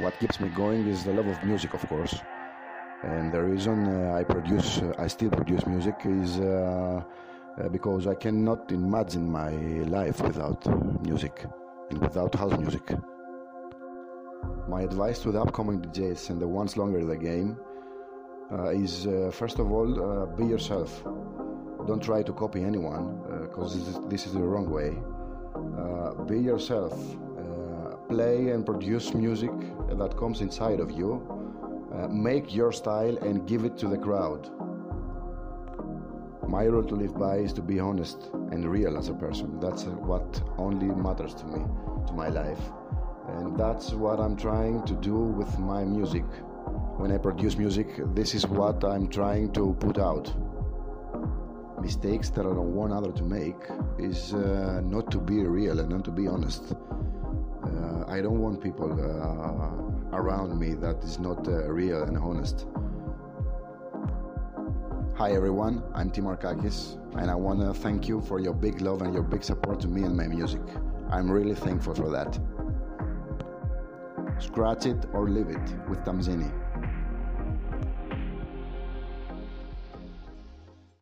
What keeps me going is the love of music, of course. And the reason uh, I produce, uh, I still produce music is uh, uh, because I cannot imagine my life without music and without house music. My advice to the upcoming DJs and the ones longer in the game uh, is uh, first of all, uh, be yourself. Don't try to copy anyone because this, this, is the wrong way. Uh, be yourself. Play and produce music that comes inside of you. Uh, make your style and give it to the crowd. My rule to live by is to be honest and real as a person. That's what only matters to me, to my life. And that's what I'm trying to do with my music. When I produce music, this is what I'm trying to put out. Mistakes that I don't want other to make is uh, not to be real and not to be honest. Uh, I don't want people uh, around me that is not uh, real and honest. Hi everyone, I'm T Markakis, and I want to thank you for your big love and your big support to me and my music. I'm really thankful for that. Scratch it or leave it with Thamzini.